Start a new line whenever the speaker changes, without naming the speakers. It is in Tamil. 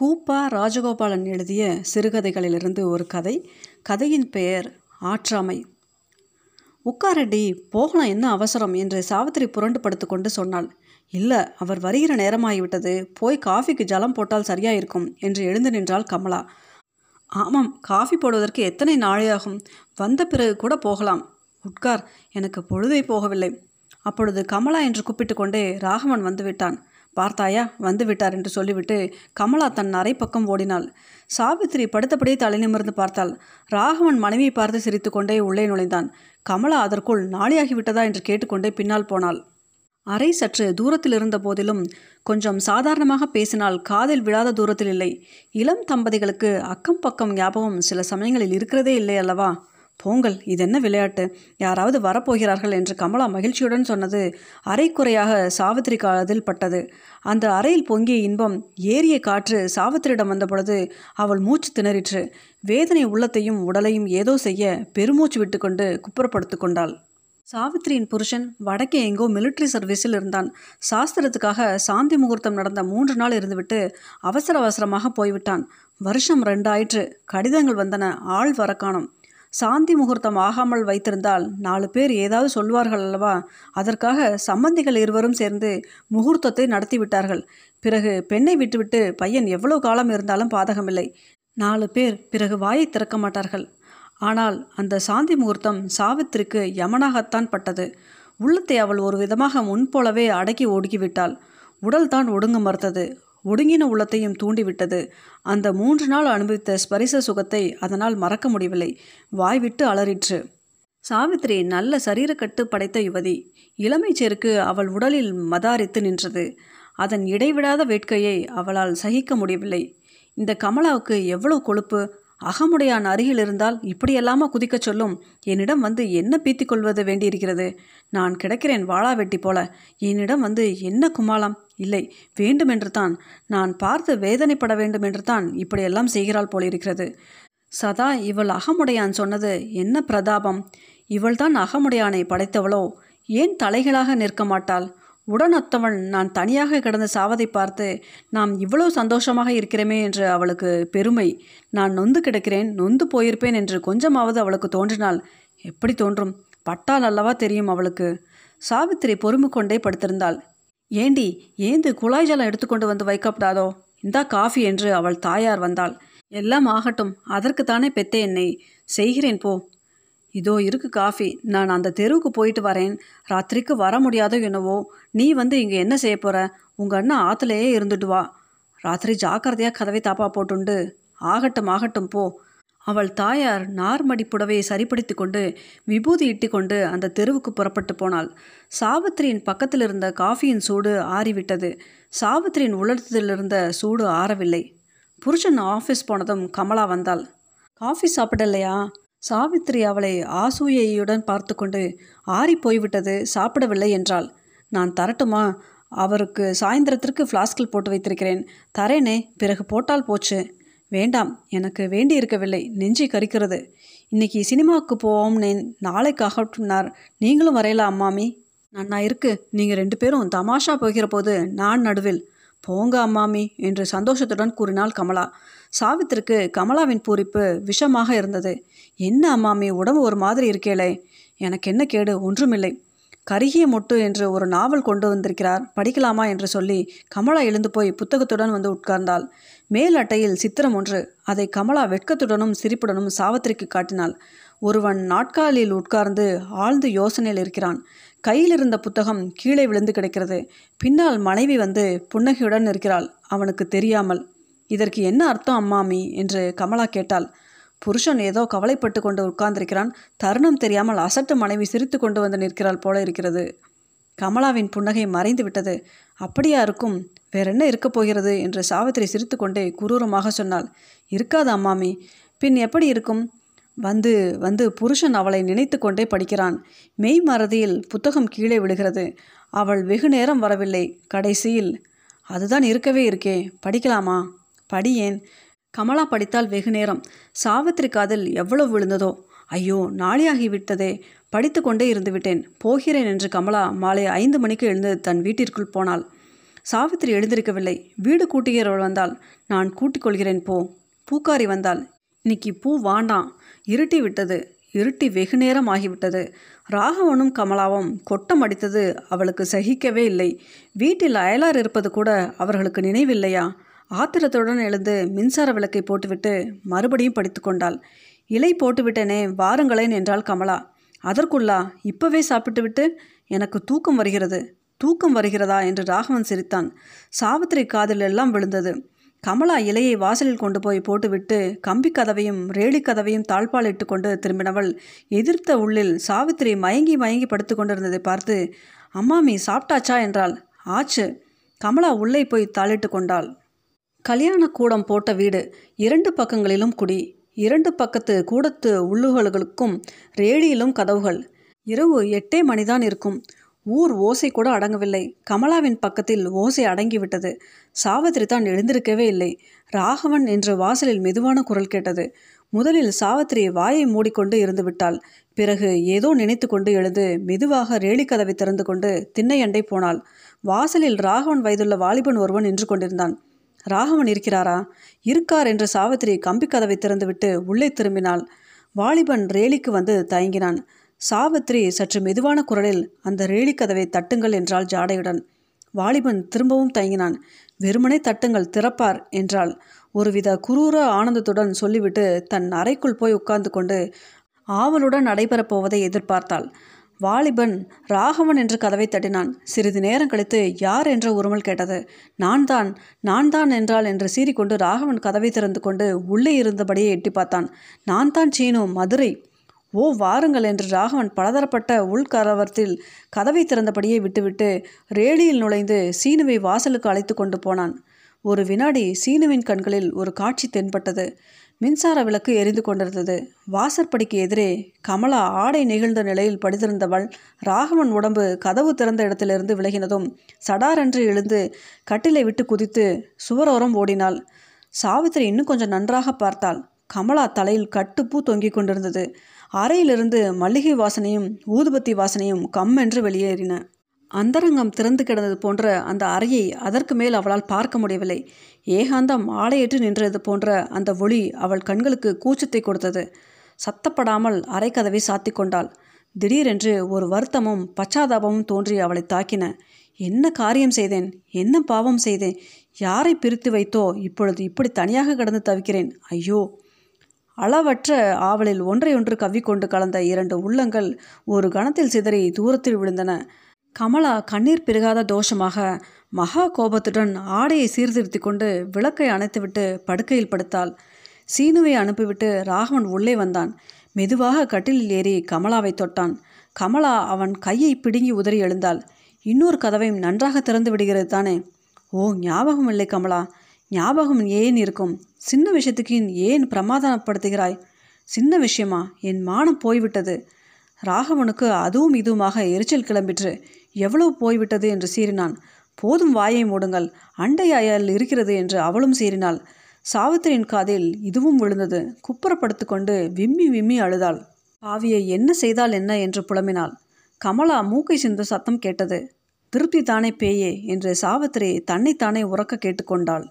கூப்பா ராஜகோபாலன் எழுதிய சிறுகதைகளிலிருந்து ஒரு கதை. கதையின் பெயர் ஆற்றாமை. உட்காரடி போகலாம் என்ன அவசரம் என்று சாவித்திரி புரண்டு படுத்துக்கொண்டு சொன்னாள். இல்லை அவர் வருகிற நேரமாகிவிட்டது. போய் காஃபிக்கு ஜலம் போட்டால் சரியாயிருக்கும் என்று எழுந்து நின்றாள் கமலா. ஆமாம் காஃபி போடுவதற்கு எத்தனை நாளையாகும்? வந்த பிறகு கூட போகலாம். உட்கார் எனக்கு பொழுதே போகவில்லை. அப்பொழுது கமலா என்று கூப்பிட்டு கொண்டே ராகவன் வந்துவிட்டான் பார்த்தாயா? வந்து விட்டார் என்று சொல்லிவிட்டு கமலா தன் அறை பக்கம் ஓடினாள். சாவித்திரி படுத்தபடியே தலை நிமிர்ந்து பார்த்தாள். ராகவன் மனைவியை பார்த்து சிரித்துக்கொண்டே உள்ளே நுழைந்தான். கமலா அதற்குள் நாளியாகிவிட்டதா என்று கேட்டுக்கொண்டே பின்னால் போனாள். அறை சற்று தூரத்தில் இருந்த போதிலும் கொஞ்சம் சாதாரணமாக பேசினால் காதில் விழாத தூரத்தில் இல்லை. இளம் தம்பதிகளுக்கு அக்கம் பக்கம் ஞாபகம் சில சமயங்களில் இருக்கிறதே இல்லை அல்லவா? போங்கள் இதென்ன விளையாட்டு? யாராவது வரப்போகிறார்கள் என்று கமலா மகிழ்ச்சியுடன் சொன்னது அரைக்குறையாக சாவித்திரி காதில் பட்டது. அந்த அறையில் பொங்கிய இன்பம் ஏறிய காற்று சாவித்திரியிடம் வந்தபொழுது அவள் மூச்சு திணறிற்று. வேதனை உள்ளத்தையும் உடலையும் ஏதோ செய்ய பெருமூச்சு விட்டுக்கொண்டு குப்புறப்படுத்து கொண்டாள். சாவித்திரியின் புருஷன் வடக்கே எங்கோ மிலிட்ரி சர்வீஸில் இருந்தான். சாஸ்திரத்துக்காக சாந்தி முகூர்த்தம் நடந்த மூன்று நாள் இருந்துவிட்டு அவசர அவசரமாக போய்விட்டான். வருஷம் ரெண்டாயிற்று. கடிதங்கள் வந்தன. ஆள் வர காணும் சாந்தி முகூர்த்தம் ஆகாமல் வைத்திருந்தால் நாலு பேர் ஏதாவது சொல்வார்கள் அல்லவா? அதற்காக சம்பந்திகள் இருவரும் சேர்ந்து முகூர்த்தத்தை நடத்திவிட்டார்கள் பிறகு பெண்ணை விட்டுவிட்டு பையன் எவ்வளவு காலம் இருந்தாலும் பாதகமில்லை. நாலு பேர் பிறகு வாயை திறக்க மாட்டார்கள். ஆனால் அந்த சாந்தி முகூர்த்தம் சாவித்திற்கு யமனாகத்தான் பட்டது. உள்ளத்தை அவள் ஒரு விதமாக முன்போலவே அடக்கி ஒடுக்கிவிட்டாள் உடல்தான் ஒடுங்க மறுத்தது. ஒடுங்கின உள்ளத்தையும் தூண்டிவிட்டது. அந்த மூன்று நாள் அனுபவித்த ஸ்பரிச சுகத்தை அதனால் மறக்க முடியவில்லை. வாய்விட்டு அலறிற்று. சாவித்திரி நல்ல சரீரக்கட்டு படைத்த யுவதி. இளமை செருக்கு அவள் உடலில் மதாரித்து நின்றது. அதன் இடைவிடாத வேட்கையை அவளால் சகிக்க முடியவில்லை. இந்த கமலாவுக்கு எவ்வளவு கொழுப்பு? அகமுடையான் அருகில் இருந்தால் இப்படியெல்லாமா குதிக்கச் சொல்லும். என்னிடம் வந்து என்ன பீத்திக் கொள்வது வேண்டியிருக்கிறது? நான் கிடக்கிறேன் வாழா வெட்டி போல. என்னிடம் வந்து என்ன குமாலம்? இல்லை வேண்டுமென்று தான் நான் பார்த்து வேதனைப்பட வேண்டுமென்று தான் இப்படியெல்லாம் செய்கிறாள் போலிருக்கிறது. சதா இவள் அகமுடையான் சொன்னது என்ன பிரதாபம்? இவள்தான் அகமுடையானை படைத்தவளோ? ஏன் தலைகளாக நிற்க மாட்டாள்? உடனொத்தவன் நான் தனியாக கிடந்து சாவதை பார்த்து நாம் இவ்வளோ சந்தோஷமாக இருக்கிறோமே என்று அவளுக்கு பெருமை. நான் நொந்து கிடக்கிறேன் நொந்து போயிருப்பேன் என்று கொஞ்சமாவது அவளுக்கு தோன்றினால் எப்படி தோன்றும்? பட்டால் அல்லவா தெரியும் அவளுக்கு? சாவித்திரி பொறுமை கொண்டே படுத்திருந்தாள். ஏண்டி ஏந்து குழாய் ஜலம் எடுத்துக்கொண்டு வந்து வைக்கப்படாதோ? இந்தா காஃபி என்று அவள் தாயார் வந்தாள். எல்லாம் ஆகட்டும் அதற்குத்தானே பெத்தே என்னை. செய்கிறேன் போ. இதோ இருக்கு காஃபி. நான் அந்த தெருவுக்கு போயிட்டு வரேன். ராத்திரிக்கு வர முடியாதோ என்னவோ? நீ வந்து இங்கே என்ன செய்ய போகிற உங்கள் அண்ணன் ஆற்றுலையே இருந்துட்டு வா. ராத்திரி ஜாக்கிரதையாக கதவை தாப்பா போட்டுண்டு. ஆகட்டும் ஆகட்டும் போ. அவள் தாயார் நார்மடி புடவையை சரிப்படுத்தி கொண்டு விபூதி இட்டி கொண்டு அந்த தெருவுக்கு புறப்பட்டு போனாள். சாவித்திரியின் பக்கத்தில் இருந்த காஃபியின் சூடு ஆறிவிட்டது. சாவித்திரியின் உலர்த்தத்தில் இருந்த சூடு ஆறவில்லை. புருஷன் ஆஃபீஸ் போனதும் கமலா வந்தாள். காஃபி சாப்பிடலையா? சாவித்திரி அவளை ஆசூயையுடன் பார்த்து கொண்டு ஆறி போய்விட்டது சாப்பிடவில்லை என்றாள். நான் தரட்டுமா? அவருக்கு சாயந்தரத்திற்கு ஃப்ளாஸ்கில் போட்டு வைத்திருக்கிறேன். தரேனே பிறகு போட்டால் போச்சு. வேண்டாம் எனக்கு வேண்டி இருக்கவில்லை நெஞ்சை கரிக்கிறது. இன்னைக்கு சினிமாவுக்கு போவோம்னு நாளைக்காகட்டும்னார் நீங்களும் வரையலாம் அம்மாமி. நன்னா இருக்கு. நீங்கள் ரெண்டு பேரும் தமாஷா போகிற போது நான் நடுவில். போங்க அம்மாமி என்று சந்தோஷத்துடன் கூறினாள் கமலா. சாவித்திற்கு கமலாவின் பூரிப்பு விஷமாக இருந்தது. என்ன அம்மாமி உடம்பு ஒரு மாதிரி இருக்கேளே. எனக்கு என்ன கேடு? ஒன்றுமில்லை. கருகிய மொட்டு என்று ஒரு நாவல் கொண்டு வந்திருக்கிறார். படிக்கலாமா என்று சொல்லி கமலா எழுந்து போய் புத்தகத்துடன் வந்து உட்கார்ந்தாள். மேல் அட்டையில் சித்திரம் ஒன்று. அதை கமலா வெட்கத்துடனும் சிரிப்புடனும் சாவத்திரிக்கு காட்டினாள். ஒருவன் நாட்காலில் உட்கார்ந்து ஆழ்ந்து யோசனையில் இருக்கிறான். கையில் இருந்த புத்தகம் கீழே விழுந்து கிடக்கிறது. பின்னால் மனைவி வந்து புன்னகையுடன் இருக்கிறாள். அவனுக்கு தெரியாமல் இதற்கு என்ன அர்த்தம் அம்மாமி? என்று கமலா கேட்டாள். புருஷன் ஏதோ கவலைப்பட்டு கொண்டு உட்கார்ந்திருக்கிறான். தருணம் தெரியாமல் அசட்டு மனைவி சிரித்து கொண்டு வந்து நிற்கிறாள் போல இருக்கிறது. கமலாவின் புன்னகை மறைந்து விட்டது அப்படியா இருக்கும்? வேறென்ன இருக்கப் போகிறது? என்று சாவித்திரி சிரித்துக்கொண்டே குரூரமாக சொன்னாள். இருக்காது அம்மாமி. பின் எப்படி இருக்கும்? வந்து வந்து புருஷன் அவளை நினைத்து கொண்டே படிக்கிறான். மெய் மறதியில் புத்தகம் கீழே விழுகிறது. அவள் வெகு நேரம் வரவில்லை. கடைசியில் அதுதான் இருக்கவே இருக்கே. படிக்கலாமா? படியேன் கமலா படித்தால் வெகு நேரம். சாவித்திரி காதில் எவ்வளவு விழுந்ததோ ஐயோ நாளியாகி விட்டதே படித்து கொண்டே இருந்து விட்டேன் போகிறேன் என்று கமலா மாலை ஐந்து மணிக்கு எழுந்து தன் வீட்டிற்குள் போனாள். சாவித்திரி எழுந்திருக்கவில்லை. வீடு கூட்டுகிறவள் வந்தால் நான் கூட்டிக் கொள்கிறேன் போ. பூக்காரி வந்தால் இன்னைக்கு பூ வாண்டாம் இருட்டி விட்டது. இருட்டி வெகு நேரம் ஆகிவிட்டது. ராகவனும் கமலாவும் கொட்டம் அடித்தது அவளுக்கு சகிக்கவே இல்லை. வீட்டில் அயலார் இருப்பது கூட அவர்களுக்கு நினைவில்லையா? ஆத்திரத்துடன் எழுந்து மின்சார விளக்கை போட்டுவிட்டு மறுபடியும் படித்து கொண்டாள். இலை போட்டுவிட்டேனே வாருங்களேன் என்றாள் கமலா. அதற்குள்ளா இப்பவே சாப்பிட்டுவிட்டு எனக்கு தூக்கம் வருகிறது தூக்கம் வருகிறதா என்று ராகவன் சிரித்தான். சாவித்திரி காதில் எல்லாம் விழுந்தது. கமலா இலையை வாசலில் கொண்டு போய் போட்டுவிட்டு கம்பி கதவையும் ரேலி கதவையும் தாழ்பாலிட்டு கொண்டு திரும்பினவள் எதிர்த்த உள்ளில் சாவித்திரி மயங்கி மயங்கி படுத்து கொண்டிருந்ததை பார்த்து அம்மாமி சாப்பிட்டாச்சா? என்றாள். ஆச்சு. கமலா உள்ளே போய் தாளிட்டு கொண்டாள். கல்யாண கூடம் போட்ட வீடு இரண்டு பக்கங்களிலும் குடி. இரண்டு பக்கத்து கூடத்து உள்ளுகளுக்கும் ரேடியிலும் கதவுகள். இரவு எட்டே மணிதான் இருக்கும். ஊர் ஓசை கூட அடங்கவில்லை. கமலாவின் பக்கத்தில் ஓசை அடங்கிவிட்டது. சாவித்திரி தான் எழுந்திருக்கவே இல்லை. ராகவன் என்று வாசலில் மெதுவான குரல் கேட்டது. முதலில் சாவித்திரி வாயை மூடிக்கொண்டு இருந்து விட்டாள் பிறகு ஏதோ நினைத்து கொண்டு எழுந்து மெதுவாக ரேலி கதவை திறந்து கொண்டு திண்ணையண்டை போனாள். வாசலில் ராகவன் வயதுள்ள வாலிபன் ஒருவன் நின்று கொண்டிருந்தான். ராகவன் இருக்கிறாரா? இருக்கார் என்று சாவித்திரி கம்பி கதவை திறந்துவிட்டு உள்ளே திரும்பினாள். வாலிபன் ரேலிக்கு வந்து தயங்கினான். சாவித்திரி சற்று மெதுவான குரலில் அந்த ரேலி கதவை தட்டுங்கள் என்றாள் ஜாடையுடன். வாலிபன் திரும்பவும் தயங்கினான். வெறுமனே தட்டுங்கள் திறப்பார் என்றாள். ஒருவித குரூர ஆனந்தத்துடன் சொல்லிவிட்டு தன் அறைக்குள் போய் உட்கார்ந்து கொண்டு ஆவலுடன் நடைபெறப் போவதை எதிர்பார்த்தாள். வாலிபன் ராகவன் என்று கதவை தட்டினான். சிறிது நேரம் கழித்து யார் என்ற உருமல் கேட்டது. நான் தான் நான் தான் என்றால் என்று சீறிக்கொண்டு ராகவன் கதவை திறந்து கொண்டு உள்ளே இருந்தபடியே எட்டி பார்த்தான். நான் தான் சீனு மதுரை. ஓ வாருங்கள் என்று ராகவன் பலதரப்பட்ட உள்கலவரத்தில் கதவை திறந்தபடியே விட்டுவிட்டு ரேடியில் நுழைந்து சீனுவை வாசலுக்கு அழைத்து கொண்டு போனான். ஒரு வினாடி சீனுவின் கண்களில் ஒரு காட்சி தென்பட்டது. மின்சார விளக்கு எரிந்து கொண்டிருந்தது. வாசற்படிக்கு எதிரே கமலா ஆடை நெகிழ்ந்த நிலையில் படுத்திருந்தவள் ராகவன் உடம்பு கதவு திறந்த இடத்திலிருந்து விலகினதும் சடாரென்று எழுந்து கட்டிலை விட்டு குதித்து சுவரோரம் ஓடினாள். சாவித்திரி இன்னும் கொஞ்சம் நன்றாக பார்த்தாள். கமலா தலையில் கட்டுப்பூ தொங்கிக் கொண்டிருந்தது. அறையிலிருந்து மல்லிகை வாசனையும் ஊதுபத்தி வாசனையும் கம்மென்று வெளியேறின. அந்தரங்கம் திறந்து கிடந்தது போன்ற அந்த அறையை அதற்கு மேல் அவளால் பார்க்க முடியவில்லை. ஏகாந்தம் ஆளையிட்டு நின்றது போன்ற அந்த ஒளி அவள் கண்களுக்கு கூச்சத்தை கொடுத்தது. சத்தப்படாமல் அரைக்கதவை சாத்தி கொண்டாள். திடீரென்று ஒரு வருத்தமும் பச்சாதாபமும் தோன்றி அவளை தாக்கின. என்ன காரியம் செய்தேன்? என்ன பாவம் செய்தேன்? யாரை பிரித்து வைத்தோ? இப்பொழுது இப்படி தனியாக கிடந்து தவிக்கிறேன். ஐயோ அளவற்ற ஆவலில் ஒன்றையொன்று கவ்விக்கொண்டு கலந்த இரண்டு உள்ளங்கள் ஒரு கணத்தில் சிதறி தூரத்தில் விழுந்தன. கமலா கண்ணீர் பெருகாத தோஷமாக மகா கோபத்துடன் ஆடையை சீர்திருத்தி கொண்டு விளக்கை அணைத்துவிட்டு படுக்கையில் படுத்தாள். சீனுவை அனுப்பிவிட்டு ராகவன் உள்ளே வந்தான். மெதுவாக கட்டிலில் ஏறி கமலாவை தொட்டான். கமலா அவன் கையை பிடுங்கி உதறி எழுந்தாள். இன்னொரு கதவையும் நன்றாக திறந்து விடுகிறது தானே? ஓ ஞாபகம் இல்லை கமலா. ஞாபகம் ஏன் இருக்கும்? சின்ன விஷயத்துக்கு ஏன் பிரமாதப்படுத்துகிறாய்? சின்ன விஷயமா? என் மானம் போய்விட்டது. ராகவனுக்கு அதுவும் இதுவுமாக எரிச்சல் கிளம்பிற்று. எவ்வளவு போய்விட்டது என்று சீறினான். போதும் வாயை மூடுங்கள். அண்டை அயல் இருக்கிறது என்று அவளும் சீறினாள். சாவித்திரியின் காதில் இதுவும் விழுந்தது. குப்புறப்படுத்து கொண்டு விம்மி விம்மி அழுதாள். பாவியை என்ன செய்தால் என்ன என்று புலம்பினாள். கமலா மூக்கை சிந்து சத்தம் கேட்டது. திருப்தி தானே பேயே என்று சாவித்திரி தன்னைத்தானே உறக்க கேட்டுக்கொண்டாள்.